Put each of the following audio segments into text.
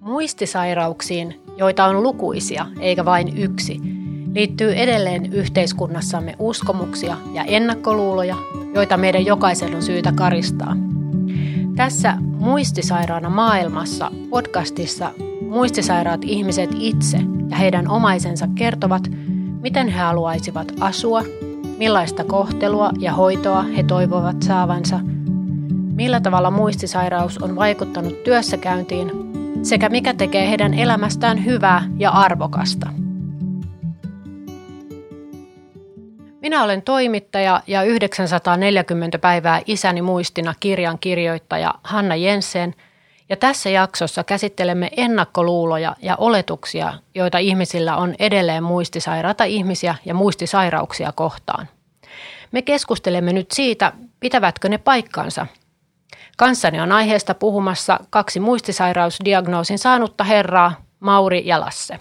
Muistisairauksiin, joita on lukuisia eikä vain yksi, liittyy edelleen yhteiskunnassamme uskomuksia ja ennakkoluuloja, joita meidän jokaisen on syytä karistaa. Tässä Muistisairaana maailmassa podcastissa muistisairaat ihmiset itse ja heidän omaisensa kertovat, miten he haluaisivat asua, millaista kohtelua ja hoitoa he toivovat saavansa, millä tavalla muistisairaus on vaikuttanut työssäkäyntiin sekä mikä tekee heidän elämästään hyvää ja arvokasta. Minä olen toimittaja ja 940 päivää isäni muistina kirjan kirjoittaja Hanna Jensen – ja tässä jaksossa käsittelemme ennakkoluuloja ja oletuksia, joita ihmisillä on edelleen muistisairaata ihmisiä ja muistisairauksia kohtaan. Me keskustelemme nyt siitä, pitävätkö ne paikkansa. Kanssani on aiheesta puhumassa kaksi muistisairausdiagnoosin saanutta herraa, Mauri ja Lasse.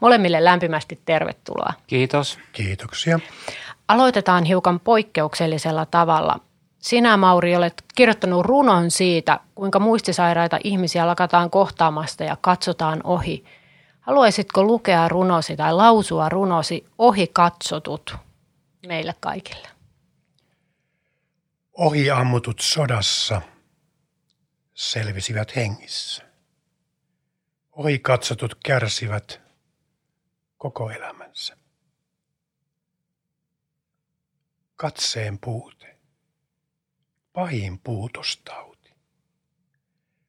Molemmille lämpimästi tervetuloa. Kiitos. Kiitoksia. Aloitetaan hiukan poikkeuksellisella tavalla. Sinä, Mauri, olet kirjoittanut runon siitä, kuinka muistisairaita ihmisiä lakataan kohtaamasta ja katsotaan ohi. Haluaisitko lukea runosi tai lausua runosi ohi katsotut meille kaikille? Ohi ammutut sodassa selvisivät hengissä. Ohi katsotut kärsivät koko elämänsä. Katseen puute pahin puutostauti.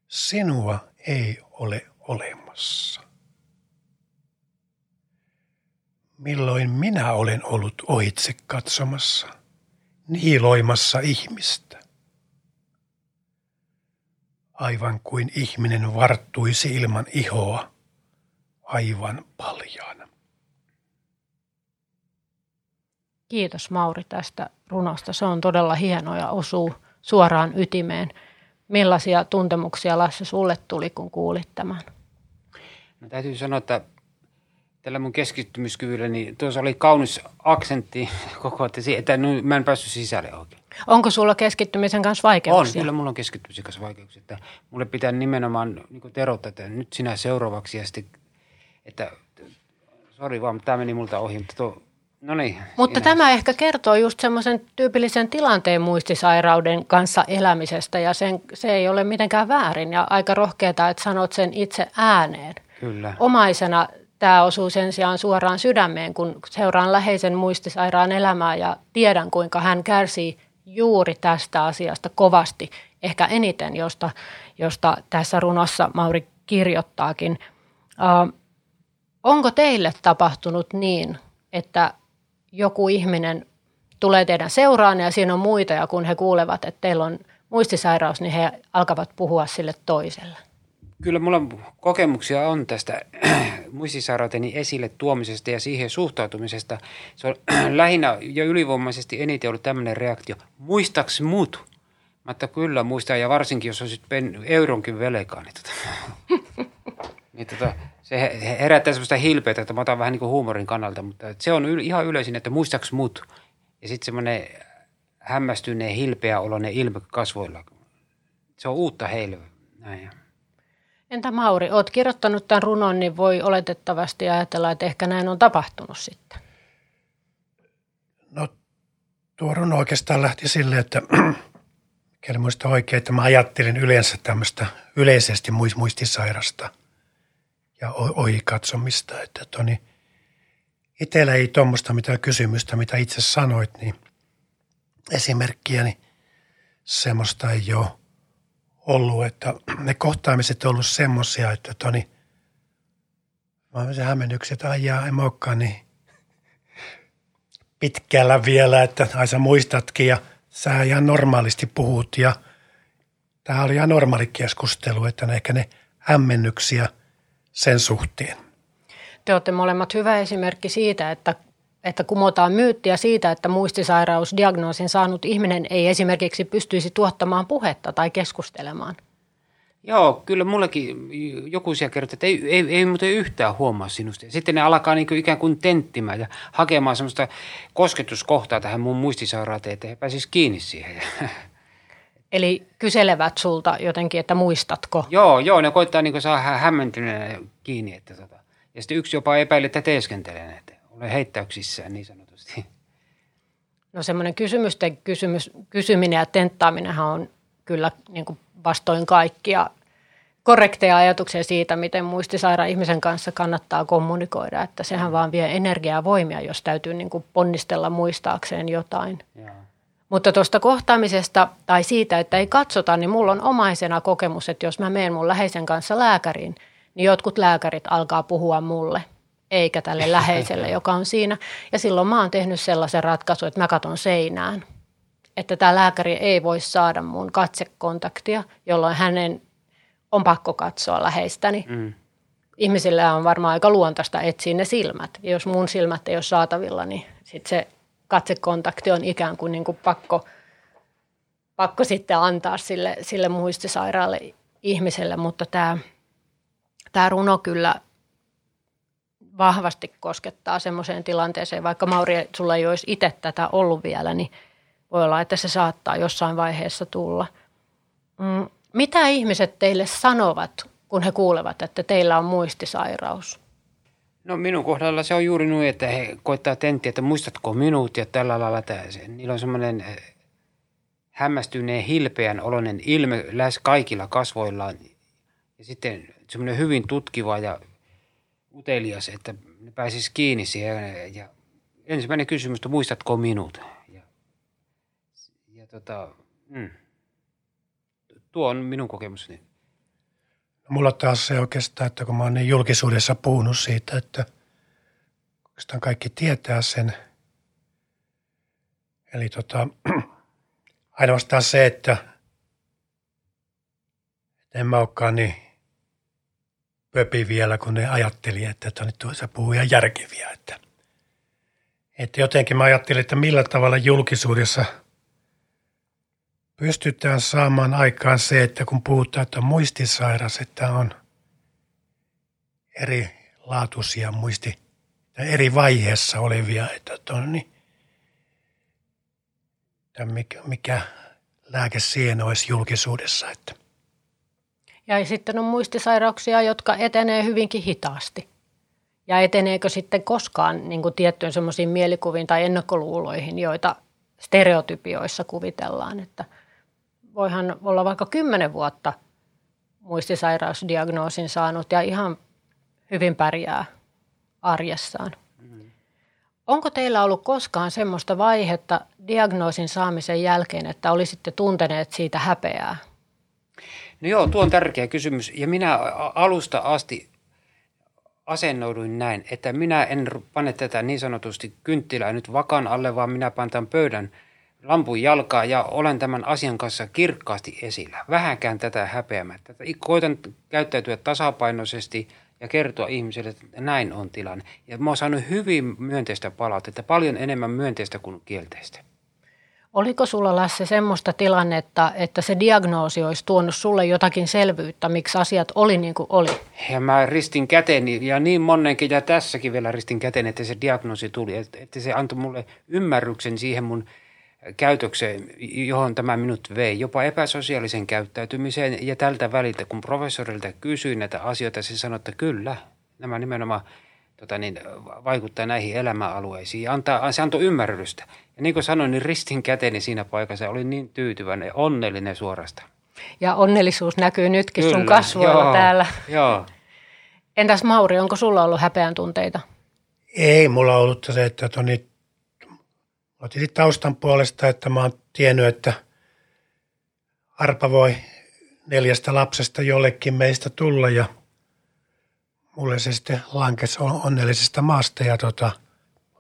Sinua ei ole olemassa. Milloin minä olen ollut ohitse katsomassa, niiloimassa ihmistä. Aivan kuin ihminen varttuisi ilman ihoa, aivan paljaana. Kiitos Mauri tästä runosta. Se on todella hieno ja osuu suoraan ytimeen. Millaisia tuntemuksia Lasse sulle tuli, kun kuulit tämän? No, täytyy sanoa, että tällä mun keskittymiskyvyllä, niin tuossa oli kaunis aksentti koko ajan, että mä en päässyt sisälle oikein. Onko sulla keskittymisen kanssa vaikeuksia? On, kyllä mulla on keskittymisen kanssa vaikeuksia. Että mulle pitää nimenomaan niin terottaa, että nyt sinä seuraavaksi ja sitten, että sori vaan, tämä meni multa ohi, mutta tuo No niin. Mutta tämä ehkä kertoo just semmoisen tyypillisen tilanteen muistisairauden kanssa elämisestä ja sen, se ei ole mitenkään väärin ja aika rohkeaa, että sanot sen itse ääneen. Kyllä. Omaisena tämä osuu sen sijaan suoraan sydämeen, kun seuraan läheisen muistisairaan elämää ja tiedän, kuinka hän kärsii juuri tästä asiasta kovasti, ehkä eniten, josta, josta tässä runossa Mauri kirjoittaakin. Uh, onko teille tapahtunut niin, että joku ihminen tulee teidän seuraan ja siinä on muita ja kun he kuulevat, että teillä on muistisairaus, niin he alkavat puhua sille toiselle. Kyllä mulla kokemuksia on tästä muistisairauteni esille tuomisesta ja siihen suhtautumisesta. Se on lähinnä ja ylivoimaisesti eniten ollut tämmöinen reaktio. Muistaks mut? Mä että kyllä muistaa ja varsinkin jos olisit euronkin velkaa, niin, tota, niin tota, se herättää sellaista hilpeätä, että mä otan vähän niin kuin huumorin kannalta, mutta se on yl, ihan yleisin, että muistaaks mut. Ja sitten semmoinen hämmästyneen hilpeä oloinen ilme kasvoilla. Se on uutta heille. Näin. Entä Mauri, oot kirjoittanut tämän runon, niin voi oletettavasti ajatella, että ehkä näin on tapahtunut sitten. No tuo runo oikeastaan lähti sille, että mikäli muista oikein, että mä ajattelin yleensä tämmöistä yleisesti muistisairasta – ja ohi katsomista. Että toni, itsellä ei tuommoista mitään kysymystä, mitä itse sanoit, niin esimerkkiä, niin semmoista ei ole ollut. Että ne kohtaamiset on ollut semmoisia, että toni, mä olen se hämmennyksiä, että aijaa, en olekaan niin pitkällä vielä, että ai sä muistatkin ja sä ihan normaalisti puhut ja tämä oli ihan normaali keskustelu, että ne ehkä ne hämmennyksiä – sen suhteen. Te olette molemmat hyvä esimerkki siitä, että, että kumotaan myyttiä siitä, että muistisairausdiagnoosin saanut ihminen ei esimerkiksi pystyisi tuottamaan puhetta tai keskustelemaan. Joo, kyllä mullekin joku siellä kertoo, että ei, ei, ei muuten yhtään huomaa sinusta. Sitten ne alkaa niin ikään kuin tenttimään ja hakemaan semmoista kosketuskohtaa tähän mun muistisairauteen, että he pääsisivät kiinni siihen. Eli kyselevät sulta jotenkin, että muistatko? Joo, joo, ne koittaa niin saada hämmentyneenä kiinni. Että tota. Ja sitten yksi jopa epäili, että teeskentelen, että olen heittäyksissään niin sanotusti. No semmoinen kysymysten kysymys, kysyminen ja tenttaaminenhan on kyllä niin kuin vastoin kaikkia korrekteja ajatuksia siitä, miten muistisairaan ihmisen kanssa kannattaa kommunikoida. Että sehän vaan vie energiaa ja voimia, jos täytyy niin kuin ponnistella muistaakseen jotain. Ja. Mutta tuosta kohtaamisesta tai siitä, että ei katsota, niin mulla on omaisena kokemus, että jos mä menen mun läheisen kanssa lääkäriin, niin jotkut lääkärit alkaa puhua mulle, eikä tälle läheiselle, joka on siinä. Ja silloin mä oon tehnyt sellaisen ratkaisun, että mä katon seinään. Että tämä lääkäri ei voi saada mun katsekontaktia, jolloin hänen on pakko katsoa läheistäni. Mm. Ihmisillä on varmaan aika luontaista etsiä ne silmät. Ja jos mun silmät ei ole saatavilla, niin sit se katsekontakti on ikään kuin, niin kuin pakko, pakko sitten antaa sille, sille muistisairaalle ihmiselle. Mutta tämä, tämä runo kyllä vahvasti koskettaa semmoiseen tilanteeseen, vaikka Mauri, sulla ei olisi itse tätä ollut vielä, niin voi olla, että se saattaa jossain vaiheessa tulla. Mm mitä ihmiset teille sanovat, kun he kuulevat, että teillä on muistisairaus? No minun kohdalla se on juuri noin, että he koittaa tenttiä, että muistatko minut ja tällä lailla. Tämä, niillä on semmoinen eh, hämmästyneen hilpeän oloinen ilme lähes kaikilla kasvoillaan. Ja sitten semmoinen hyvin tutkiva ja utelias, että ne pääsisi kiinni siihen. Ja ensimmäinen kysymys, että muistatko minut? Ja, ja tota, mm tuo on minun kokemusni. Mulla taas se oikeastaan, että kun mä oon niin julkisuudessa puhunut siitä, että oikeastaan kaikki tietää sen. Eli tota, ainoastaan se, että, että en mä olekaan niin pöpi vielä, kun ne ajatteli, että nyt tuossa puhuu ihan järkeviä. Että, että jotenkin mä ajattelin, että millä tavalla julkisuudessa – pystytään saamaan aikaan se, että kun puhutaan, että on muistisairas, että on eri laatuisia muisti, eri vaiheessa olevia, että on niin, mikä, mikä lääke siihen olisi julkisuudessa. Että. Ja sitten on muistisairauksia, jotka etenee hyvinkin hitaasti. Ja eteneekö sitten koskaan niin kuin tiettyyn semmoisiin mielikuviin tai ennakkoluuloihin, joita stereotypioissa kuvitellaan, että – voihan olla vaikka kymmenen vuotta muistisairausdiagnoosin saanut ja ihan hyvin pärjää arjessaan. Onko teillä ollut koskaan semmoista vaihetta diagnoosin saamisen jälkeen, että olisitte tunteneet siitä häpeää? No joo, tuo on tärkeä kysymys. Ja minä alusta asti asennoiduin näin, että minä en pane tätä niin sanotusti kynttilää nyt vakan alle, vaan minä panen pöydän – lampun jalkaa ja olen tämän asian kanssa kirkkaasti esillä. Vähänkään tätä häpeämättä. Koitan käyttäytyä tasapainoisesti ja kertoa ihmisille, että näin on tilanne. Ja mä oon saanut hyvin myönteistä palautetta, paljon enemmän myönteistä kuin kielteistä. Oliko sulla Lasse semmoista tilannetta, että se diagnoosi olisi tuonut sulle jotakin selvyyttä, miksi asiat oli niin kuin oli? Ja mä ristin käteni ja niin monenkin ja tässäkin vielä ristin käteni, että se diagnoosi tuli. Että se antoi mulle ymmärryksen siihen mun – käytökseen, johon tämä minut vei, jopa epäsosiaalisen käyttäytymiseen. Ja tältä väliltä, kun professorilta kysyin näitä asioita, se sanoi, että kyllä, nämä nimenomaan tota niin, vaikuttaa näihin elämäalueisiin ja antaa, se antoi ymmärrystä. Ja niin kuin sanoin, niin ristin käteni siinä paikassa oli niin tyytyväinen ja onnellinen suorasta. Ja onnellisuus näkyy nytkin Kyllä, sun kasvoilla joo, täällä. Joo. Entäs Mauri, onko sulla ollut häpeän tunteita? Ei mulla ollut se, että on niin Otin taustan puolesta, että mä oon tiennyt, että arpa voi neljästä lapsesta jollekin meistä tulla ja mulle se sitten lankesi onnellisesta maasta ja tota,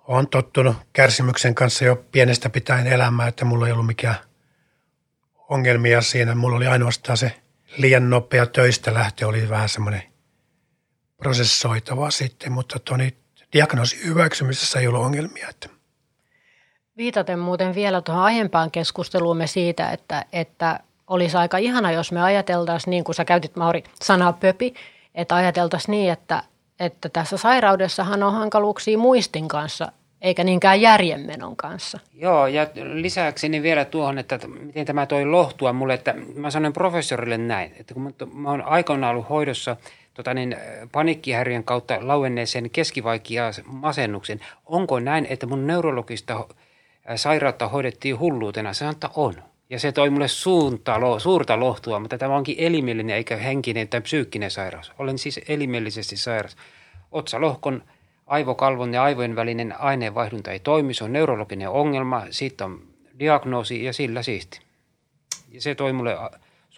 olen tottunut kärsimyksen kanssa jo pienestä pitäen elämää, että mulla ei ollut mikään ongelmia siinä. Mulla oli ainoastaan se liian nopea töistä lähtö, oli vähän semmoinen prosessoitava sitten, mutta tuoni diagnoosin hyväksymisessä ei ollut ongelmia. Että Viitaten muuten vielä tuohon aiempaan keskusteluumme siitä, että, että olisi aika ihana, jos me ajateltaisiin, niin kuin sä käytit Mauri sanaa pöpi, että ajateltaisiin niin, että, että tässä sairaudessahan on hankaluuksia muistin kanssa eikä niinkään järjenmenon kanssa. Joo, ja lisäksi vielä tuohon, että miten tämä toi lohtua mulle, että mä sanoin professorille näin, että kun mä oon aikoinaan ollut hoidossa tota niin, panikkihäiriön kautta lauenneeseen keskivaikeaa masennuksen, onko näin, että mun neurologista sairautta hoidettiin hulluutena? Se että on. Ja se toi mulle suunta, suurta lohtua, mutta tämä onkin elimellinen eikä henkinen tai psyykkinen sairaus. Olen siis elimellisesti sairas. Otsalohkon aivokalvon ja aivojen välinen aineenvaihdunta ei toimi, se on neurologinen ongelma, siitä on diagnoosi ja sillä siisti. Ja se toi mulle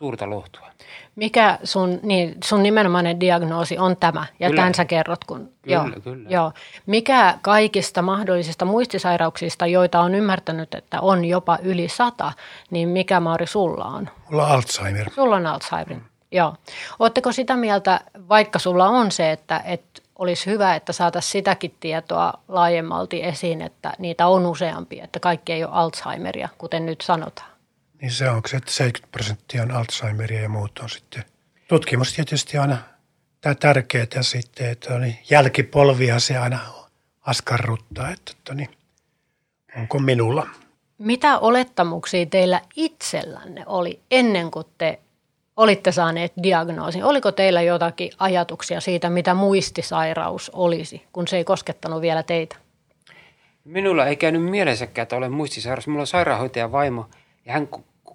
suurta lohtua. Mikä sun, niin, sun nimenomainen diagnoosi on tämä, ja kyllä. tämän sä kerrot. Kun, kyllä, joo, kyllä. Joo. Mikä kaikista mahdollisista muistisairauksista, joita on ymmärtänyt, että on jopa yli sata, niin mikä Mauri sulla on? Mulla on Alzheimer. Sulla on Alzheimer, mm. joo. Oletteko sitä mieltä, vaikka sulla on se, että, että olisi hyvä, että saataisiin sitäkin tietoa laajemmalti esiin, että niitä on useampi, että kaikki ei ole Alzheimeria, kuten nyt sanotaan. Niin se on se, että 70 prosenttia on Alzheimeria ja muut on sitten. Tutkimus tietysti aina tämä tärkeää sitten, että niin jälkipolvia se aina askarruttaa, että, että niin, onko minulla. Mitä olettamuksia teillä itsellänne oli ennen kuin te olitte saaneet diagnoosin? Oliko teillä jotakin ajatuksia siitä, mitä muistisairaus olisi, kun se ei koskettanut vielä teitä? Minulla ei käynyt mielessäkään, että olen muistisairaus. Minulla on sairaanhoitaja vaimo ja hän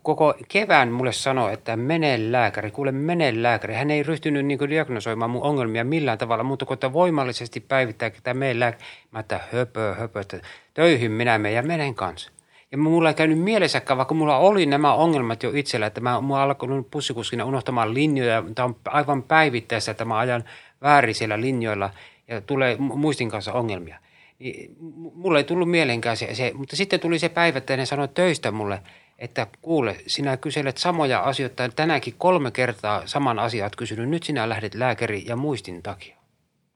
koko kevään mulle sanoi, että mene lääkäri, kuule mene lääkäri. Hän ei ryhtynyt niin diagnosoimaan mun ongelmia millään tavalla, mutta kun voimallisesti päivittää, että mene lääkäri. Mä että höpö, höpö, että töihin minä menen ja menen kanssa. Ja mulla ei käynyt mielessäkään, vaikka mulla oli nämä ongelmat jo itsellä, että mä, mä alkanut pussikuskina unohtamaan linjoja. Tämä on aivan päivittäistä, että mä ajan väärin siellä linjoilla ja tulee muistin kanssa ongelmia. Niin, mulla ei tullut mielenkään se, se, mutta sitten tuli se päivä, että ne sanoi töistä mulle, että kuule, sinä kyselet samoja asioita, tänäänkin kolme kertaa saman asian kysynyt, nyt sinä lähdet lääkäri ja muistin takia.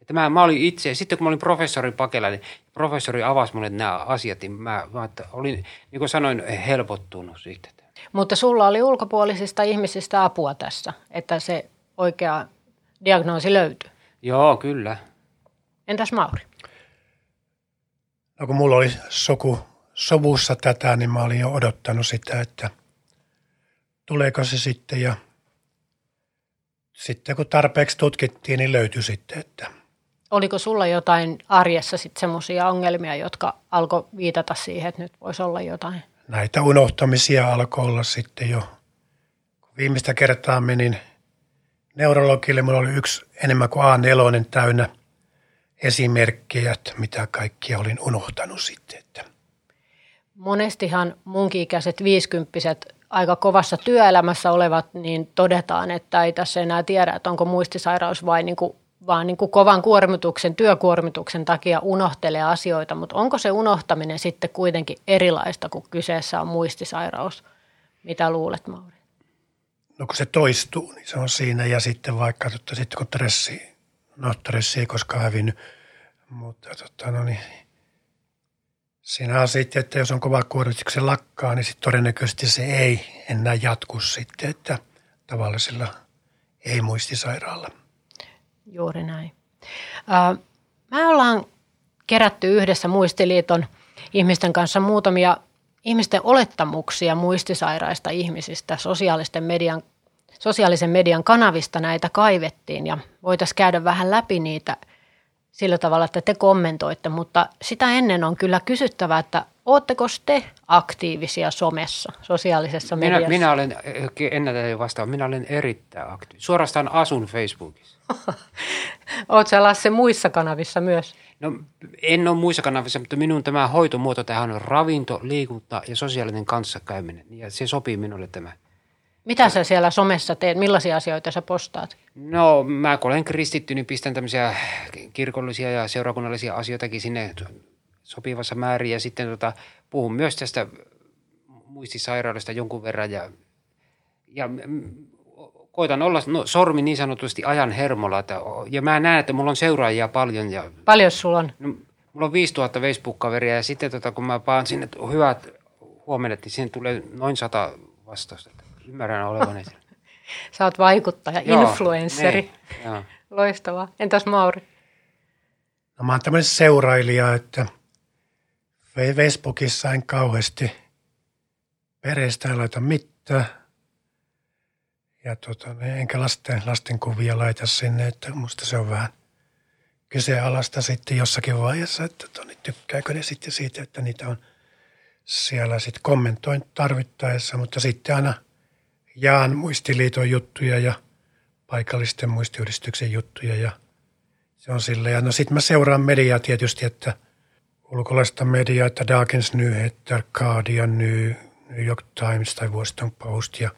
Että mä, mä olin itse, sitten kun mä olin professorin pakella, niin professori avasi mulle nämä asiat, niin mä, mä että olin, niin kuin sanoin, helpottunut siitä. Mutta sulla oli ulkopuolisista ihmisistä apua tässä, että se oikea diagnoosi löytyi. Joo, kyllä. Entäs Mauri? No kun mulla oli soku, sovussa tätä, niin mä olin jo odottanut sitä, että tuleeko se sitten ja sitten kun tarpeeksi tutkittiin, niin löytyi sitten, että Oliko sulla jotain arjessa sitten semmoisia ongelmia, jotka alkoi viitata siihen, että nyt voisi olla jotain? Näitä unohtamisia alkoi olla sitten jo. Kun viimeistä kertaa menin neurologille, mulla oli yksi enemmän kuin A4 täynnä esimerkkejä, että mitä kaikkia olin unohtanut sitten. Että. Monestihan munkin ikäiset viisikymppiset aika kovassa työelämässä olevat, niin todetaan, että ei tässä enää tiedä, että onko muistisairaus vai niin kuin vaan niin kuin kovan kuormituksen, työkuormituksen takia unohtelee asioita, mutta onko se unohtaminen sitten kuitenkin erilaista, kun kyseessä on muistisairaus? Mitä luulet, Mauri? No kun se toistuu, niin se on siinä ja sitten vaikka että sitten kun stressi, no stressi ei koskaan hävinnyt, mutta totta, no niin, siinä on sitten, että jos on kova kuormituksen lakkaa, niin sitten todennäköisesti se ei enää jatku sitten, että tavallisella ei muistisairaalla. Juuri näin. Me ollaan kerätty yhdessä Muistiliiton ihmisten kanssa muutamia ihmisten olettamuksia muistisairaista ihmisistä. Sosiaalisten median, sosiaalisen median kanavista näitä kaivettiin ja voitaisiin käydä vähän läpi niitä sillä tavalla, että te kommentoitte. Mutta sitä ennen on kyllä kysyttävä, että Oletteko te aktiivisia somessa, sosiaalisessa minä, mediassa? Minä olen, ennen vastaan, minä olen erittäin aktiivinen. Suorastaan asun Facebookissa. Oletko Lasse muissa kanavissa myös? No en ole muissa kanavissa, mutta minun tämä hoitomuoto tähän on ravinto, liikunta ja sosiaalinen kanssakäyminen. Ja se sopii minulle tämä. Mitä sä siellä somessa teet? Millaisia asioita sä postaat? No mä kun olen kristitty, niin pistän tämmöisiä kirkollisia ja seurakunnallisia asioitakin sinne sopivassa määrin. Ja sitten tota, puhun myös tästä muistisairaudesta jonkun verran ja, ja koitan olla no, sormi niin sanotusti ajan hermolla. Että, ja mä näen, että mulla on seuraajia paljon. Ja, paljon sulla on? No, mulla on 5000 Facebook-kaveria ja sitten tota, kun mä paan sinne hyvät huomenet, niin siihen tulee noin sata vastausta. Ymmärrän olevani. Sä oot vaikuttaja, Joo, influensseri. Niin, Loistavaa. Entäs Mauri? No mä oon tämmöinen seurailija, että – Facebookissa en kauheasti perheestä en laita mitään. Ja tota, enkä lasten, lasten kuvia laita sinne, että musta se on vähän kyseenalaista sitten jossakin vaiheessa, että toni, tykkääkö ne sitten siitä, että niitä on siellä sitten kommentoin tarvittaessa, mutta sitten aina jaan muistiliiton juttuja ja paikallisten muistiyhdistyksen juttuja ja se on silleen. No sitten mä seuraan mediaa tietysti, että ulkolaista mediaa, että Dagens Nyheter, Guardian, New, York Times tai Washington Post ja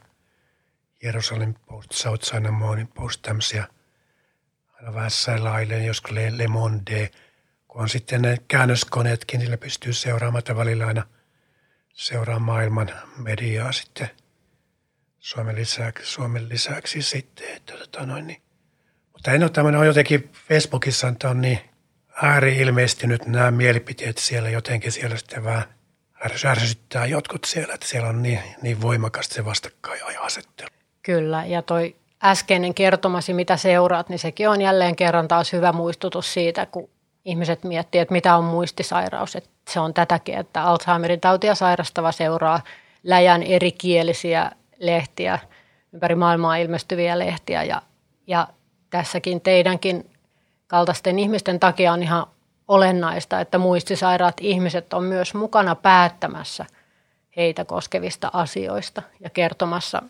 Jerusalem Post, South China Morning Post, tämmöisiä – aina vähän selailen, joskus Le, Le Monde, kun on sitten ne käännöskoneetkin, niillä pystyy seuraamaan, että välillä aina seuraa maailman mediaa sitten Suomen lisäksi, Suomen lisäksi sitten. Että, tota noin, niin. Mutta en ole tämmöinen, on jotenkin Facebookissa että on niin ääri-ilmeistynyt nämä mielipiteet siellä jotenkin siellä sitten vähän ärsyttää jotkut siellä, että siellä on niin, niin voimakasta se vastakkainasettelu. Kyllä, ja toi äskeinen kertomasi, mitä seuraat, niin sekin on jälleen kerran taas hyvä muistutus siitä, kun ihmiset miettii, että mitä on muistisairaus. Että se on tätäkin, että Alzheimerin tautia sairastava seuraa läjän erikielisiä lehtiä, ympäri maailmaa ilmestyviä lehtiä. Ja, ja tässäkin teidänkin kaltaisten ihmisten takia on ihan olennaista, että muistisairaat ihmiset on myös mukana päättämässä heitä koskevista asioista ja kertomassa,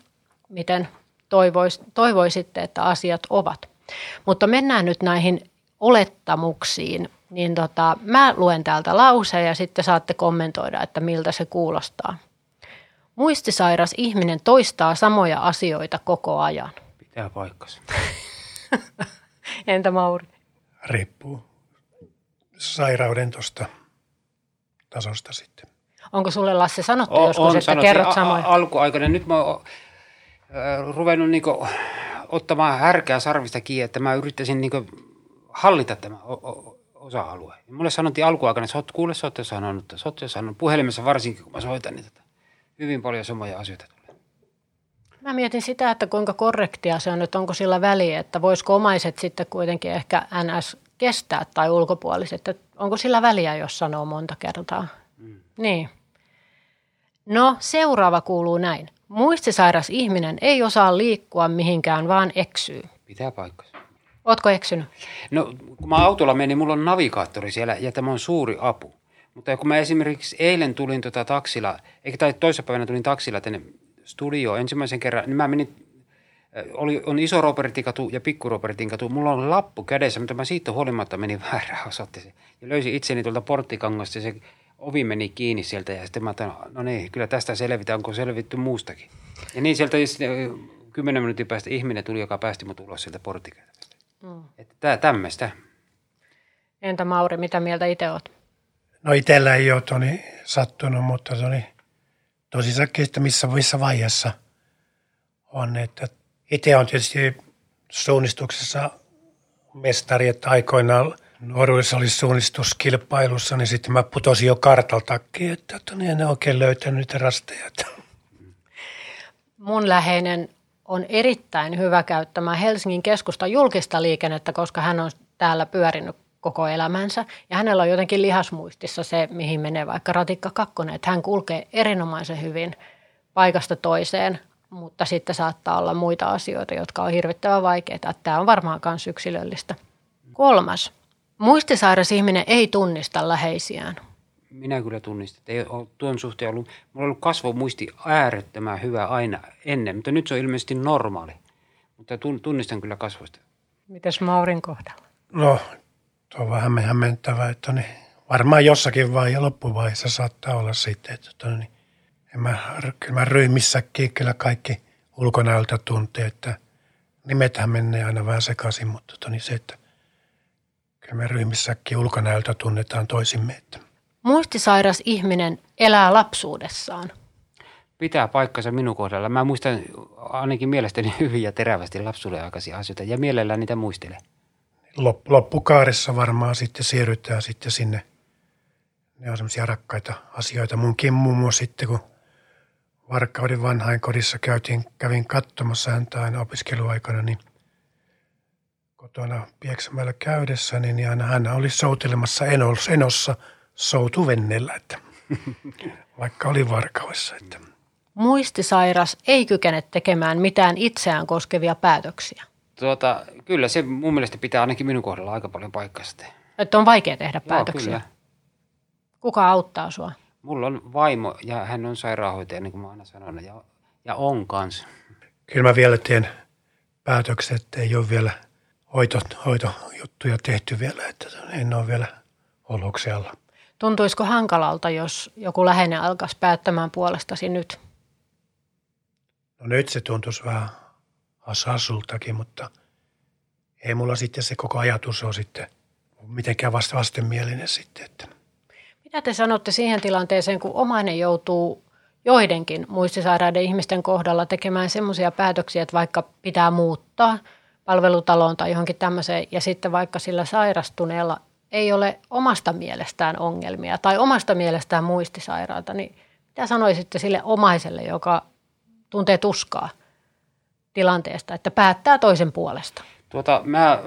miten toivois, toivoisitte, että asiat ovat. Mutta mennään nyt näihin olettamuksiin. Niin tota, mä luen täältä lauseen ja sitten saatte kommentoida, että miltä se kuulostaa. Muistisairas ihminen toistaa samoja asioita koko ajan. Pitää paikkansa. Entä Mauri? Riippuu sairauden tuosta tasosta sitten. Onko sulle Lasse sanottu o, joskus, on, että kerrot samoja? Alkuaikoina. Nyt mä oon ruvennut niin ottamaan härkää sarvista kiinni, että mä yrittäisin niin hallita tämä osa-alue. Mulle sanottiin alkuaikana, että kuule, sä ootte sanonut, sä ootte sanonut puhelimessa varsinkin, kun mä soitan, niin tätä. Hyvin paljon samoja asioita tulee. Mä mietin sitä, että kuinka korrektia se on, että onko sillä väliä, että voisiko omaiset sitten kuitenkin ehkä NS kestää tai ulkopuoliset, että onko sillä väliä, jos sanoo monta kertaa. Mm. Niin. No, seuraava kuuluu näin. Muistisairas ihminen ei osaa liikkua mihinkään, vaan eksyy. Pitää paikkansa. Ootko eksynyt? No, kun mä autolla menin, mulla on navigaattori siellä ja tämä on suuri apu. Mutta kun mä esimerkiksi eilen tulin tota taksilla, eikä tai toissapäivänä tulin taksilla tänne studioon ensimmäisen kerran, niin mä menin, oli, on iso Robertin katu ja pikku Robertin katu. Mulla on lappu kädessä, mutta mä siitä huolimatta menin väärään osoitteeseen. Ja löysin itseni tuolta porttikangasta ja se ovi meni kiinni sieltä ja sitten mä ajattelin, no niin, kyllä tästä selvitään, onko selvitty muustakin. Ja niin sieltä kymmenen minuutin päästä ihminen tuli, joka päästi mut ulos sieltä porttikäytävästä. Mm. Että tää tämmöistä. Entä Mauri, mitä mieltä itse oot? No itsellä ei ole toni sattunut, mutta toni, tosi että missä, missä vaiheessa on. Että itse on tietysti suunnistuksessa mestari, että aikoinaan nuoruudessa oli suunnistuskilpailussa, niin sitten mä putosin jo kartaltakin, että, niin en oikein löytänyt rasteja. Mun läheinen on erittäin hyvä käyttämään Helsingin keskusta julkista liikennettä, koska hän on täällä pyörinyt koko elämänsä. Ja hänellä on jotenkin lihasmuistissa se, mihin menee vaikka ratikka kakkonen, että hän kulkee erinomaisen hyvin paikasta toiseen, mutta sitten saattaa olla muita asioita, jotka on hirvittävän vaikeita. Tämä on varmaan myös yksilöllistä. Kolmas. Muistisairas ihminen ei tunnista läheisiään. Minä kyllä tunnistan. Ei ole tuon suhteen ollut, mulla on ollut kasvomuisti äärettömän hyvä aina ennen, mutta nyt se on ilmeisesti normaali. Mutta tunnistan kyllä kasvoista. Mites Maurin kohdalla? No, tuo on vähän hämmentävää, että niin, varmaan jossakin vaihe, loppuvaiheessa saattaa olla sitten, että niin, en mä, kyllä mä ryhmissäkin kyllä kaikki ulkonäöltä tuntee, että nimethän menee aina vähän sekaisin, mutta niin se, että Kyllä me ryhmissäkin ulkonäöltä tunnetaan toisimme. Että. Muistisairas ihminen elää lapsuudessaan. Pitää paikkansa minun kohdalla. Mä muistan ainakin mielestäni hyvin ja terävästi lapsuuden aikaisia asioita ja mielellään niitä muistelen. Loppukaaressa varmaan sitten siirrytään sitten sinne. Ne on semmoisia rakkaita asioita. Munkin mummo sitten, kun Varkauden vanhainkodissa käytiin, kävin katsomassa häntä aina opiskeluaikana, niin – kotona Pieksämäellä käydessä, niin hän, hän oli soutelemassa enossa soutuvennellä, että vaikka oli varkauessa. Että. Muistisairas ei kykene tekemään mitään itseään koskevia päätöksiä. Tuota, kyllä se mun mielestä pitää ainakin minun kohdalla aika paljon paikkaa sitten. Että on vaikea tehdä Joo, päätöksiä. kyllä. Kuka auttaa sua? Mulla on vaimo ja hän on sairaanhoitaja, niin kuin mä aina sanon, ja, ja on kanssa. Kyllä mä vielä teen päätökset, että ei ole vielä hoito, hoitojuttuja tehty vielä, että en ole vielä oloksialla. Tuntuisiko hankalalta, jos joku läheinen alkaisi päättämään puolestasi nyt? No nyt se tuntuisi vähän hassultakin, mutta ei mulla sitten se koko ajatus ole sitten mitenkään vasta vastenmielinen sitten. Että. Mitä te sanotte siihen tilanteeseen, kun omainen joutuu joidenkin muistisairaiden ihmisten kohdalla tekemään semmoisia päätöksiä, että vaikka pitää muuttaa palvelutaloon tai johonkin tämmöiseen, ja sitten vaikka sillä sairastuneella ei ole omasta mielestään ongelmia tai omasta mielestään muistisairaata, niin mitä sanoisitte sille omaiselle, joka tuntee tuskaa tilanteesta, että päättää toisen puolesta? Tuota, mä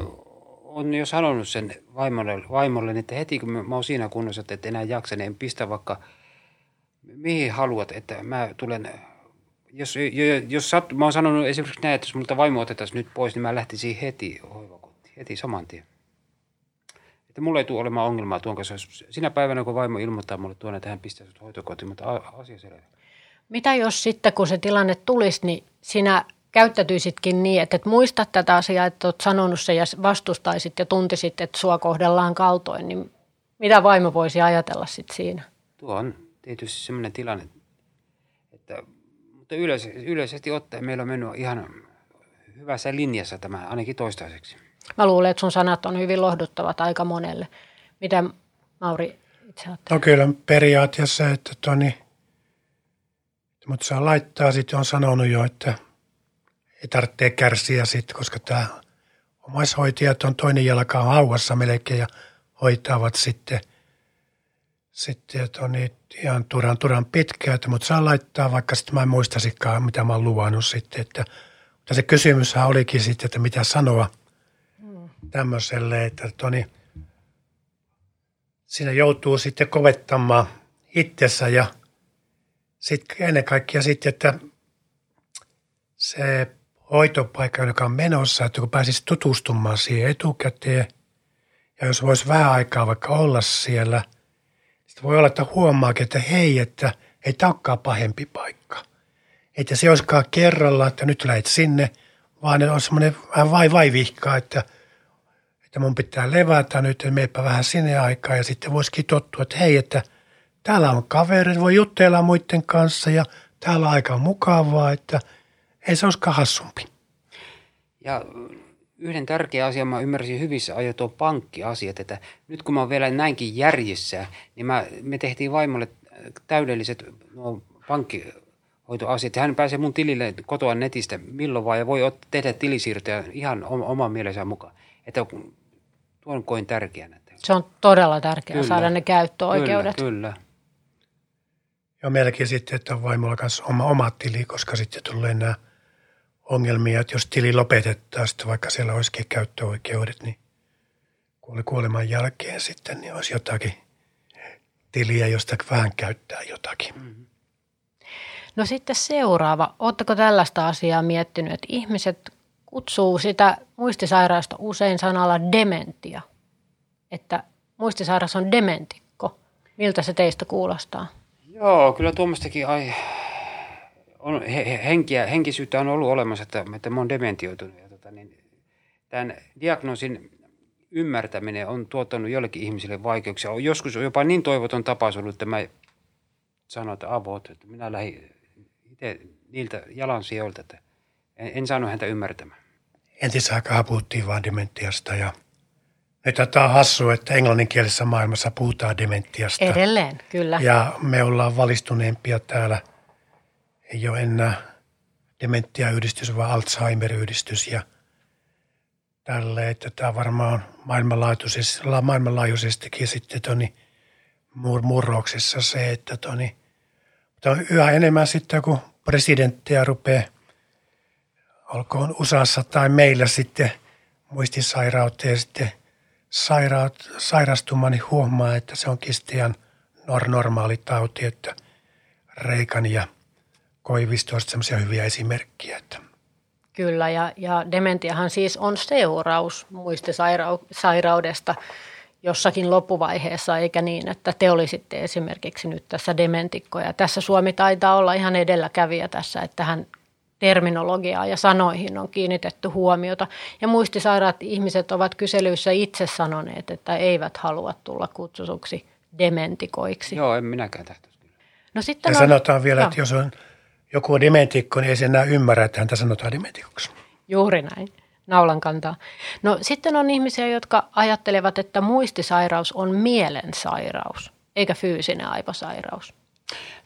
oon jo sanonut sen vaimolle, vaimolle että heti kun mä, mä oon siinä kunnossa, että et enää jaksa, niin en pistä vaikka mihin haluat, että mä tulen, jos, jos sat, mä oon sanonut esimerkiksi näin, että jos multa vaimo otetaan nyt pois, niin mä lähtisin heti hoivakotiin, heti saman tien. Että mulla ei tule olemaan ongelmaa tuon kanssa. Sinä päivänä, kun vaimo ilmoittaa mulle tuonne, että hän pistää sut hoitokotiin, mutta asia selvä. Mitä jos sitten, kun se tilanne tulisi, niin sinä käyttäytyisitkin niin, että et muista tätä asiaa, että olet sanonut sen ja vastustaisit ja tuntisit, että sua kohdellaan kaltoin, niin mitä vaimo voisi ajatella sitten siinä? Tuo on tietysti sellainen tilanne, että, mutta yleis, yleisesti ottaen meillä on mennyt ihan hyvässä linjassa tämä, ainakin toistaiseksi. Mä luulen, että sun sanat on hyvin lohduttavat aika monelle. Mitä Mauri itse ajattelet? No kyllä periaatteessa, että toni, mutta saa laittaa sitten, on sanonut jo, että ei tarvitse kärsiä sitten, koska tämä omaishoitajat on toinen jalka on hauvassa melkein ja hoitavat sitten, sitten että on niitä ihan turan turan pitkää, mutta saa laittaa, vaikka sitten mä en muistaisikaan, mitä mä oon luvannut sitten, että mutta se kysymyshän olikin sitten, että mitä sanoa tämmöiselle, että toni, siinä joutuu sitten kovettamaan itsessä ja sitten ennen kaikkea sitten, että se hoitopaikka, joka on menossa, että kun pääsisi tutustumaan siihen etukäteen ja jos voisi vähän aikaa vaikka olla siellä, sitten voi olla, että huomaakin, että hei, että ei tämä pahempi paikka. Että se olisikaan kerralla, että nyt lähet sinne, vaan ne on semmoinen vähän vai vai vihkaa, että, että mun pitää levätä nyt, että meipä vähän sinne aikaa ja sitten voisikin tottua, että hei, että täällä on kaverit, voi jutella muiden kanssa ja täällä on aika mukavaa, että ei se olisikaan hassumpi. Ja yhden tärkeä asia mä ymmärsin hyvissä ajoin tuo pankkiasiat, että nyt kun mä oon vielä näinkin järjissä, niin mä, me tehtiin vaimolle täydelliset nuo pankkihoitoasiat. Hän pääsee mun tilille kotoa netistä milloin vaan ja voi ot- tehdä tilisiirtoja ihan oman mielensä mukaan. Että tuon koin tärkeänä. Se on todella tärkeää kyllä. saada ne käyttöoikeudet. Kyllä, kyllä. Ja melkein sitten, että on vaimolla kanssa oma, oma tili, koska sitten tulee nämä ongelmia, että jos tili lopetetaan, sitten vaikka siellä olisikin käyttöoikeudet, niin kuoli kuoleman jälkeen sitten, niin olisi jotakin tiliä, josta vähän käyttää jotakin. Mm-hmm. No sitten seuraava. Oletteko tällaista asiaa miettinyt, että ihmiset kutsuu sitä muistisairaasta usein sanalla dementia, että muistisairas on dementikko. Miltä se teistä kuulostaa? Joo, kyllä tuommoistakin ai, on, he, henkiä, henkisyyttä on ollut olemassa, että, että mä oon dementioitunut. Ja tota, niin, tämän diagnoosin ymmärtäminen on tuottanut jollekin ihmisille vaikeuksia. On joskus on jopa niin toivoton tapaus ollut, että mä sanoin, että avot, että minä lähdin itse niiltä jalansijoilta, että en, en saanut häntä ymmärtämään. Entisaikaa puhuttiin vaan dementiasta ja nyt on hassua, että englanninkielisessä maailmassa puhutaan dementiasta. Edelleen, kyllä. Ja me ollaan valistuneempia täällä. Ei ole enää dementiayhdistys, vaan Alzheimer-yhdistys. Ja tälle, että tämä varmaan maailmanlaajuisesti, maailmanlaajuisestikin sitten toni mur, murroksessa se, että toni, mutta on yhä enemmän sitten, kun presidenttiä rupeaa, olkoon USAssa tai meillä sitten muistisairauteen sitten sairaat, sairastumaan, niin huomaa, että se on kistian normaali tauti, että Reikan ja Koivisto ovat sellaisia hyviä esimerkkejä. Että. Kyllä, ja, ja dementiahan siis on seuraus muistisairaudesta jossakin loppuvaiheessa, eikä niin, että te olisitte esimerkiksi nyt tässä dementikkoja. Tässä Suomi taitaa olla ihan edelläkävijä tässä, että tähän terminologiaa ja sanoihin on kiinnitetty huomiota. Ja muistisairaat ihmiset ovat kyselyissä itse sanoneet, että eivät halua tulla kutsutuksi dementikoiksi. Joo, en minäkään tahtoisi No sitten ja on, sanotaan vielä, joo. että jos on joku on dementikko, niin ei se enää ymmärrä, että häntä sanotaan dementikoksi. Juuri näin. Naulan kantaa. No sitten on ihmisiä, jotka ajattelevat, että muistisairaus on mielensairaus, eikä fyysinen aivosairaus.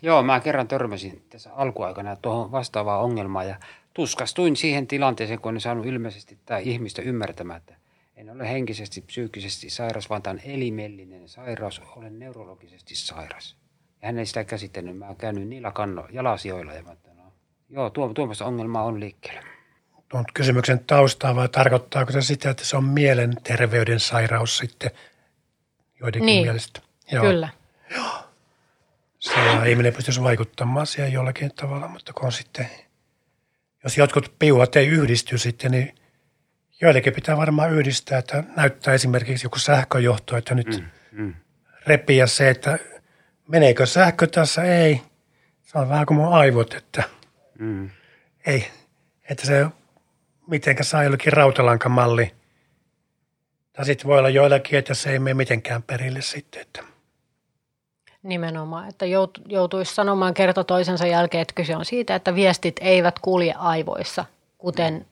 Joo, mä kerran törmäsin tässä alkuaikana tuohon vastaavaan ongelmaan ja tuskastuin siihen tilanteeseen, kun en saanut ilmeisesti tämä ihmistä ymmärtämään, että en ole henkisesti, psyykkisesti sairas, vaan tämä on elimellinen sairaus, olen neurologisesti sairas. Ja hän ei sitä käsittänyt, mä oon käynyt niillä kanno, jalasioilla ja mä että no, joo, tuo, tuommoista ongelmaa on liikkeellä. Tuon kysymyksen taustaa vai tarkoittaako se sitä, että se on mielenterveyden sairaus sitten joidenkin niin, mielestä? Joo. kyllä. Joo. Sillä ihminen pystyisi vaikuttamaan siihen jollakin tavalla, mutta kun sitten, jos jotkut piuhat ei yhdisty sitten, niin joillekin pitää varmaan yhdistää, että näyttää esimerkiksi joku sähköjohto, että nyt mm, mm. repiä se, että meneekö sähkö tässä, ei. Se on vähän kuin mun aivot, että mm. ei, että se mitenkä saa jollekin rautalankamalli. Tai sitten voi olla joillakin, että se ei mene mitenkään perille sitten, että – Nimenomaan, että joutuisi sanomaan kerta toisensa jälkeen, että kyse on siitä, että viestit eivät kulje aivoissa, kuten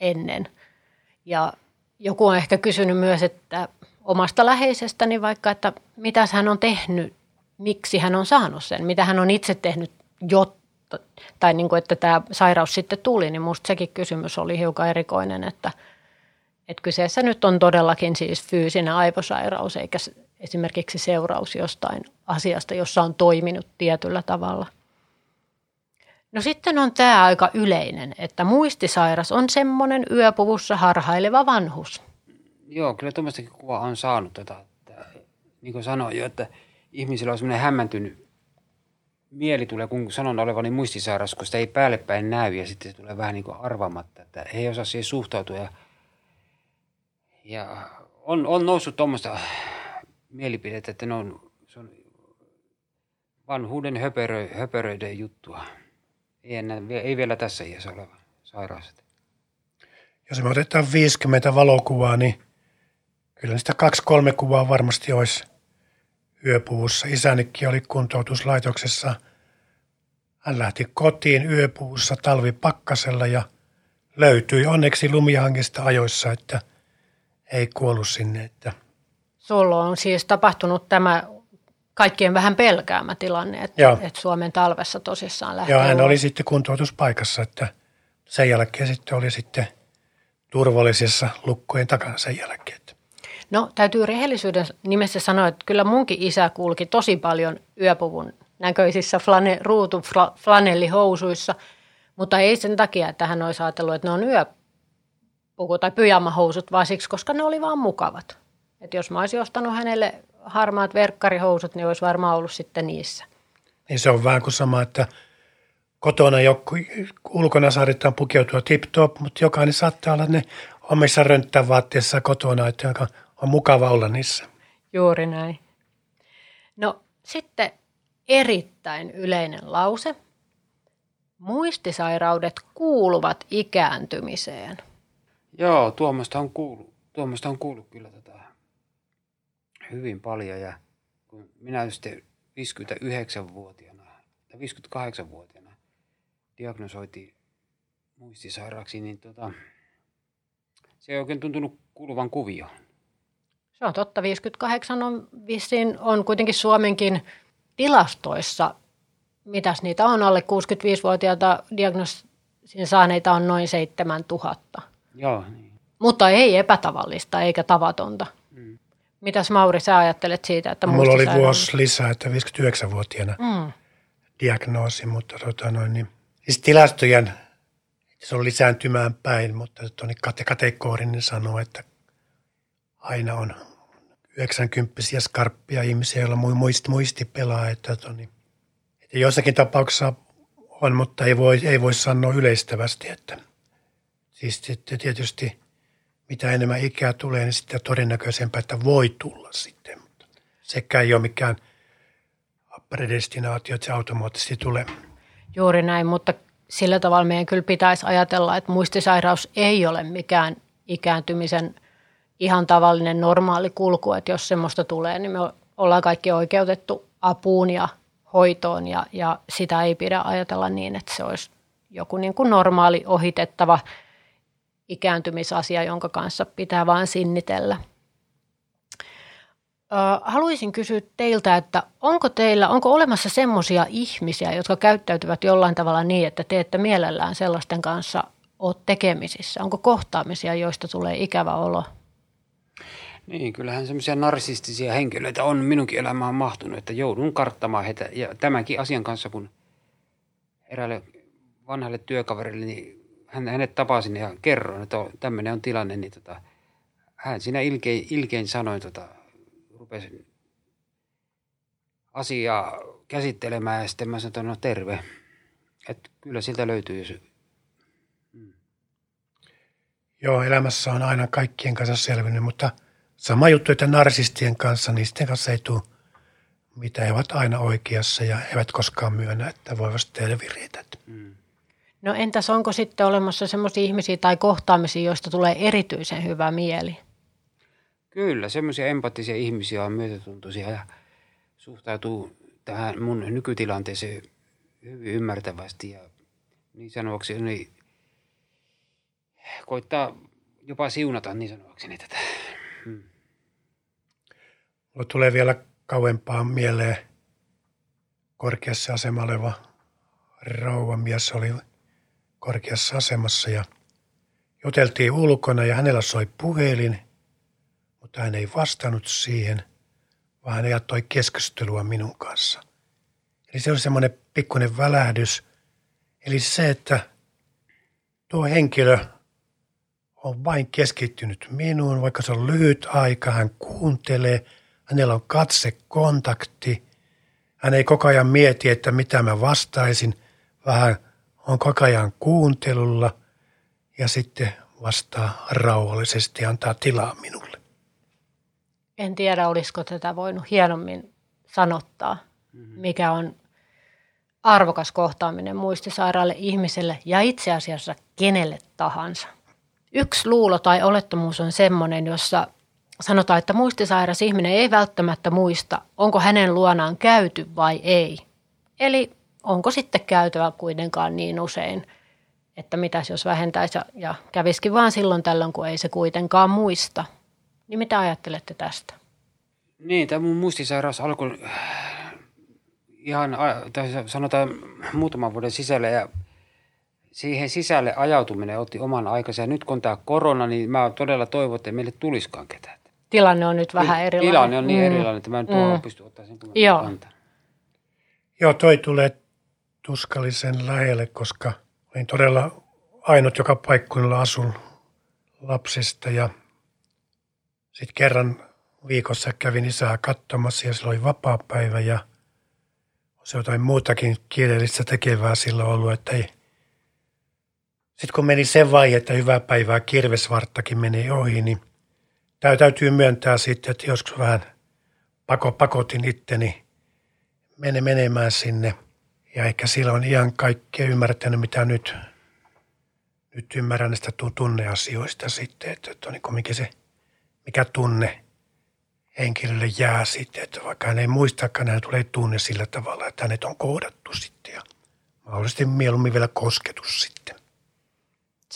ennen. Ja joku on ehkä kysynyt myös, että omasta läheisestäni vaikka, että mitä hän on tehnyt, miksi hän on saanut sen, mitä hän on itse tehnyt, jotta, tai niin kuin, että tämä sairaus sitten tuli, niin minusta sekin kysymys oli hiukan erikoinen, että, että kyseessä nyt on todellakin siis fyysinen aivosairaus, eikä esimerkiksi seuraus jostain asiasta, jossa on toiminut tietyllä tavalla. No sitten on tämä aika yleinen, että muistisairas on semmoinen yöpuvussa harhaileva vanhus. Joo, kyllä tuommoistakin kuvaa on saanut. Tota, että, niin kuin sanoin jo, että ihmisillä on semmoinen hämmentynyt mieli tulee, kun sanon olevani muistisairas, kun sitä ei päälle päin näy ja sitten se tulee vähän niin kuin arvaamatta, että he ei osaa siihen suhtautua. Ja, ja on, on noussut tuommoista mielipidettä, että ne on, se on vanhuuden höperö, höperöiden juttua. Ei, enää, ei vielä tässä iässä oleva sairaus. Jos me otetaan 50 valokuvaa, niin kyllä niistä kaksi-kolme kuvaa varmasti olisi yöpuvussa. Isänikin oli kuntoutuslaitoksessa. Hän lähti kotiin yöpuvussa talvipakkasella ja löytyi onneksi lumihangista ajoissa, että ei kuollut sinne. Että – Sulla on siis tapahtunut tämä kaikkien vähän pelkäämä tilanne, että, että Suomen talvessa tosissaan lähtee. Joo, hän oli sitten kuntoutuspaikassa, että sen jälkeen sitten oli sitten turvallisessa lukkojen takana sen jälkeen. No täytyy rehellisyyden nimessä sanoa, että kyllä munkin isä kulki tosi paljon yöpuvun näköisissä flane, ruutu flanellihousuissa, mutta ei sen takia, että hän olisi ajatellut, että ne on yöpuku tai pyjamahousut, vaan siksi, koska ne oli vaan mukavat. Että jos mä olisin ostanut hänelle harmaat verkkarihousut, niin olisi varmaan ollut sitten niissä. Niin se on vähän kuin sama, että kotona joku, ulkona saadaan pukeutua tip-top, mutta jokainen saattaa olla ne omissa rönttävaatteissa kotona, että on mukava olla niissä. Juuri näin. No sitten erittäin yleinen lause. Muistisairaudet kuuluvat ikääntymiseen. Joo, tuommoista on kuullut, tuommoista on kuullut kyllä tätä hyvin paljon ja kun minä sitten 59-vuotiaana tai 58-vuotiaana diagnosoitiin muistisairaaksi, niin tota, se ei oikein tuntunut kuuluvan kuvioon. Se on totta. 58 on vissiin on kuitenkin Suomenkin tilastoissa, mitäs niitä on, alle 65-vuotiaita diagnoosin saaneita on noin 7000. Joo. Niin. Mutta ei epätavallista eikä tavatonta. Mitäs Mauri, sä ajattelet siitä, että Mulla oli vuosi lisää, että 59-vuotiaana mm. diagnoosi, mutta tota noin, niin, siis tilastojen se on lisääntymään päin, mutta tuonne kate- kategorinen sanoo, että aina on 90 skarppia ihmisiä, joilla muisti, muisti pelaa. Että, että, niin, että jossakin tapauksessa on, mutta ei voi, ei voi sanoa yleistävästi. Että, siis sitten tietysti mitä enemmän ikää tulee, niin sitten todennäköisempää, että voi tulla sitten. Mutta sekään ei ole mikään predestinaatio, että se automaattisesti tulee. Juuri näin, mutta sillä tavalla meidän kyllä pitäisi ajatella, että muistisairaus ei ole mikään ikääntymisen ihan tavallinen normaali kulku, että jos semmoista tulee, niin me ollaan kaikki oikeutettu apuun ja hoitoon ja, ja sitä ei pidä ajatella niin, että se olisi joku niin kuin normaali ohitettava ikääntymisasia, jonka kanssa pitää vain sinnitellä. Haluaisin kysyä teiltä, että onko teillä, onko olemassa semmoisia ihmisiä, jotka käyttäytyvät jollain tavalla niin, että te ette mielellään sellaisten kanssa ole tekemisissä? Onko kohtaamisia, joista tulee ikävä olo? Niin, kyllähän semmoisia narsistisia henkilöitä on minunkin elämään mahtunut, että joudun karttamaan heitä. Ja tämänkin asian kanssa, kun eräälle vanhalle työkaverille, niin hän, hänet tapasin ja kerroin, että tämmöinen on tilanne, niin tota, hän siinä ilkein, ilkein sanoi, tota, rupesin asiaa käsittelemään ja sitten mä sanoin, no terve. Että kyllä siltä löytyy, jos... Mm. Joo, elämässä on aina kaikkien kanssa selvinnyt, mutta sama juttu, että narsistien kanssa, niin sitten kanssa ei tule mitä he ovat aina oikeassa ja eivät koskaan myönnä, että voivat tehdä virheitä. Mm. No entäs onko sitten olemassa sellaisia ihmisiä tai kohtaamisia, joista tulee erityisen hyvä mieli? Kyllä, semmoisia empaattisia ihmisiä on myötätuntoisia ja suhtautuu tähän mun nykytilanteeseen hyvin ymmärtävästi ja niin sanoakseni niin koittaa jopa siunata niin sanoakseni tätä. Hmm. Mulla tulee vielä kauempaa mieleen korkeassa asemassa oleva rouva mies oli korkeassa asemassa ja juteltiin ulkona ja hänellä soi puhelin, mutta hän ei vastannut siihen, vaan hän jatkoi keskustelua minun kanssa. Eli se oli semmoinen pikkuinen välähdys. Eli se, että tuo henkilö on vain keskittynyt minuun, vaikka se on lyhyt aika, hän kuuntelee, hänellä on katsekontakti, hän ei koko ajan mieti, että mitä mä vastaisin, vähän on koko ajan kuuntelulla ja sitten vastaa rauhallisesti ja antaa tilaa minulle. En tiedä, olisiko tätä voinut hienommin sanottaa, mm-hmm. mikä on arvokas kohtaaminen muistisairaalle ihmiselle ja itse asiassa kenelle tahansa. Yksi luulo tai olettomuus on sellainen, jossa sanotaan, että muistisairas ihminen ei välttämättä muista, onko hänen luonaan käyty vai ei. Eli onko sitten käytävä kuitenkaan niin usein, että mitäs jos vähentäisi ja kävisikin vaan silloin tällöin, kun ei se kuitenkaan muista. Niin mitä ajattelette tästä? Niin, tämä mun muistisairaus alkoi ihan, tai sanotaan muutaman vuoden sisällä ja siihen sisälle ajautuminen otti oman aikansa. Ja nyt kun tämä korona, niin mä todella toivon, että meille tulisikaan ketään. Tilanne on nyt vähän erilainen. Tilanne on niin mm. erilainen, että mä en mm. pysty ottaa sen Joo. kantaa. Joo, toi tulee tuskallisen lähelle, koska olin todella ainut, joka paikkuilla asun lapsista ja sitten kerran viikossa kävin isää katsomassa ja sillä oli vapaa päivä ja se jotain muutakin kielellistä tekevää sillä ollut, että ei. Sitten kun meni se vaihe, että hyvää päivää kirvesvarttakin meni ohi, niin täytyy myöntää sitten, että joskus vähän pako, pakotin itteni mene menemään sinne – ja ehkä silloin ihan kaikkea ymmärtänyt, mitä nyt, nyt ymmärrän näistä tunneasioista sitten, että, että niin mikä, se, mikä tunne henkilölle jää sitten, että vaikka hän ei muistakaan, hän tulee tunne sillä tavalla, että hänet on kohdattu sitten ja mahdollisesti mieluummin vielä kosketus sitten.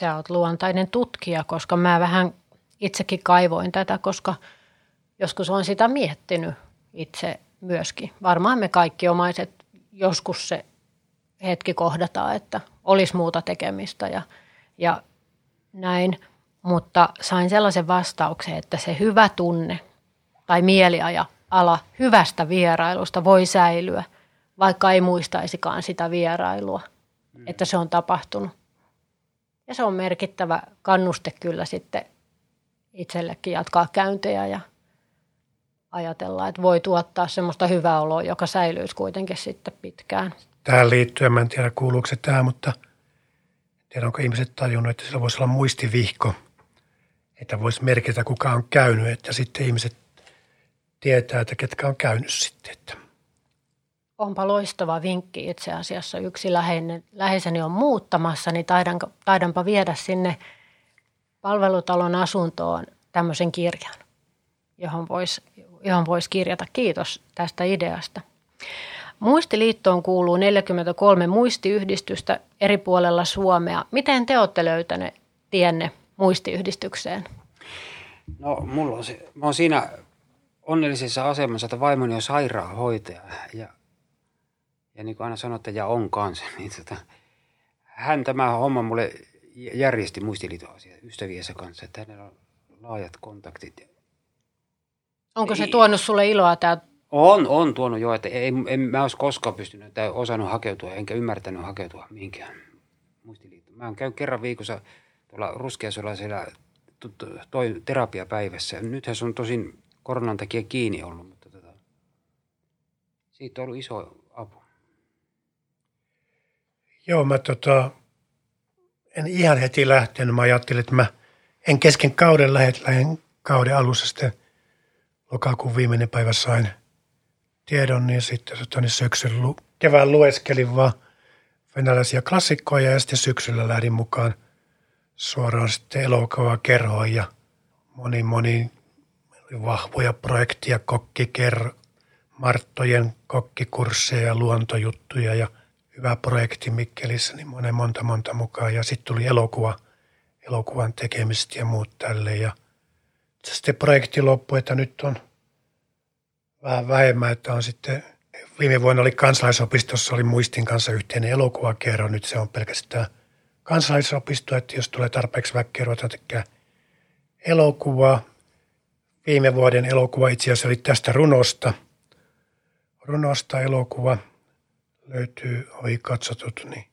Sä oot luontainen tutkija, koska mä vähän itsekin kaivoin tätä, koska joskus on sitä miettinyt itse myöskin. Varmaan me kaikki omaiset joskus se hetki kohdataan, että olisi muuta tekemistä ja, ja näin. Mutta sain sellaisen vastauksen, että se hyvä tunne tai mieliaja ala hyvästä vierailusta voi säilyä, vaikka ei muistaisikaan sitä vierailua, mm. että se on tapahtunut. Ja se on merkittävä kannuste kyllä sitten itsellekin jatkaa käyntejä ja ajatella, että voi tuottaa semmoista hyvää oloa, joka säilyisi kuitenkin sitten pitkään. Tähän liittyen, mä en tiedä kuuluuko se tähän, mutta tiedä onko ihmiset tajunnut, että sillä voisi olla muistivihko, että voisi merkitä kuka on käynyt, että sitten ihmiset tietää, että ketkä on käynyt sitten. Että. Onpa loistava vinkki itse asiassa. Yksi läheinen, läheiseni on muuttamassa, niin taidan, taidanpa viedä sinne palvelutalon asuntoon tämmöisen kirjan, johon voisi johon vois kirjata. Kiitos tästä ideasta. Muistiliittoon kuuluu 43 muistiyhdistystä eri puolella Suomea. Miten te olette löytäneet tienne muistiyhdistykseen? No, mulla on mä oon siinä onnellisessa asemassa, että vaimoni on sairaanhoitaja ja, ja niin kuin aina sanotte, ja on kanssa, niin tota, hän tämä homma mulle järjesti muistiliiton asia ystäviensä kanssa, että hänellä on laajat kontaktit. Onko se tuonut sulle iloa tämä on, on tuonut jo, että en, en mä olisi koskaan pystynyt tai osannut hakeutua, enkä ymmärtänyt hakeutua mihinkään muistiliittoon. Mä käyn kerran viikossa tuolla ruskeasuolaisella toi terapiapäivässä. Nythän se on tosin koronan takia kiinni ollut, mutta tota, siitä on ollut iso. Joo, mä tota, en ihan heti lähtenyt. Mä ajattelin, että mä en kesken kauden lähde, lähden kauden alussa sitten lokakuun viimeinen päivä sain – tiedon, niin sitten tota, niin syksyn, kevään lueskelin vaan venäläisiä klassikkoja ja sitten syksyllä lähdin mukaan suoraan sitten elokuvaa kerhoon ja moni moni vahvoja projekteja, kokkiker, Marttojen kokkikursseja ja luontojuttuja ja hyvä projekti Mikkelissä, niin monen monta monta mukaan. Ja sitten tuli elokuva, elokuvan tekemistä ja muut tälle. Ja sitten projekti loppui, että nyt on – vähän vähemmän, että on sitten viime vuonna oli kansalaisopistossa, oli Muistin kanssa yhteinen elokuvakerro, nyt se on pelkästään kansalaisopisto, että jos tulee tarpeeksi väkkeä, ruvetaan tekemään elokuvaa. Viime vuoden elokuva itse asiassa oli tästä runosta. Runosta elokuva löytyy, oli katsotut niin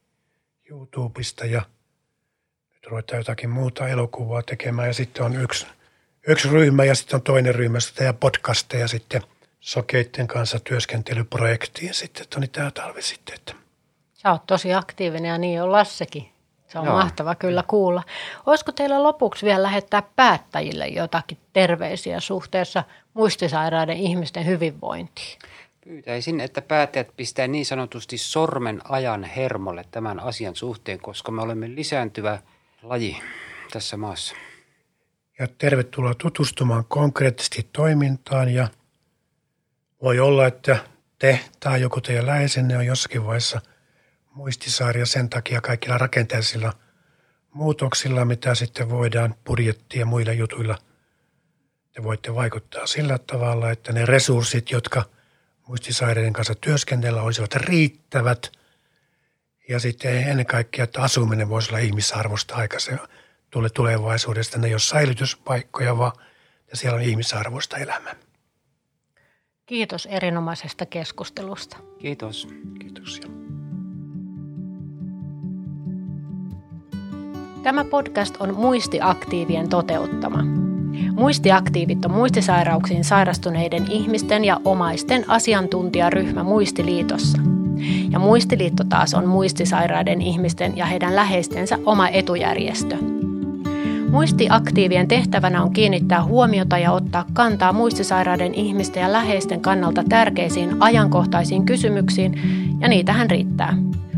YouTubesta ja nyt ruvetaan jotakin muuta elokuvaa tekemään ja sitten on yksi, yksi ryhmä ja sitten on toinen ryhmä ja podcasteja sitten – sokeitten kanssa työskentelyprojektiin sitten, että oli tämä talvi sitten. Että. Sä oot tosi aktiivinen ja niin on Lassekin. Se on Joo. mahtava kyllä kuulla. Olisiko teillä lopuksi vielä lähettää päättäjille jotakin terveisiä suhteessa muistisairaiden ihmisten hyvinvointiin? Pyytäisin, että päättäjät pistää niin sanotusti sormen ajan hermolle tämän asian suhteen, koska me olemme lisääntyvä laji tässä maassa. Ja tervetuloa tutustumaan konkreettisesti toimintaan ja voi olla, että te tai joku teidän läheisenne on jossakin vaiheessa muistisaaria sen takia kaikilla rakenteellisilla muutoksilla, mitä sitten voidaan budjettia ja muilla jutuilla. Te voitte vaikuttaa sillä tavalla, että ne resurssit, jotka muistisairaiden kanssa työskennellä olisivat riittävät. Ja sitten ennen kaikkea, että asuminen voisi olla ihmisarvosta aika se tulee tulevaisuudesta. Ne ei ole säilytyspaikkoja, vaan ja siellä on ihmisarvoista elämää. Kiitos erinomaisesta keskustelusta. Kiitos. Kiitoksia. Tämä podcast on Muistiaktiivien toteuttama. Muistiaktiivit on muistisairauksiin sairastuneiden ihmisten ja omaisten asiantuntijaryhmä Muistiliitossa. Ja Muistiliitto taas on muistisairaiden ihmisten ja heidän läheistensä oma etujärjestö – Muistiaktiivien tehtävänä on kiinnittää huomiota ja ottaa kantaa muistisairaiden ihmisten ja läheisten kannalta tärkeisiin ajankohtaisiin kysymyksiin, ja niitähän riittää.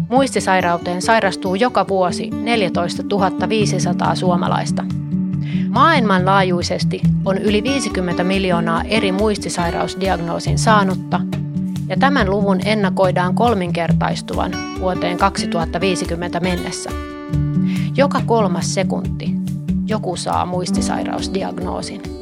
Muistisairauteen sairastuu joka vuosi 14 500 suomalaista. Maailmanlaajuisesti on yli 50 miljoonaa eri muistisairausdiagnoosin saanutta, ja tämän luvun ennakoidaan kolminkertaistuvan vuoteen 2050 mennessä. Joka kolmas sekunti joku saa muistisairausdiagnoosin.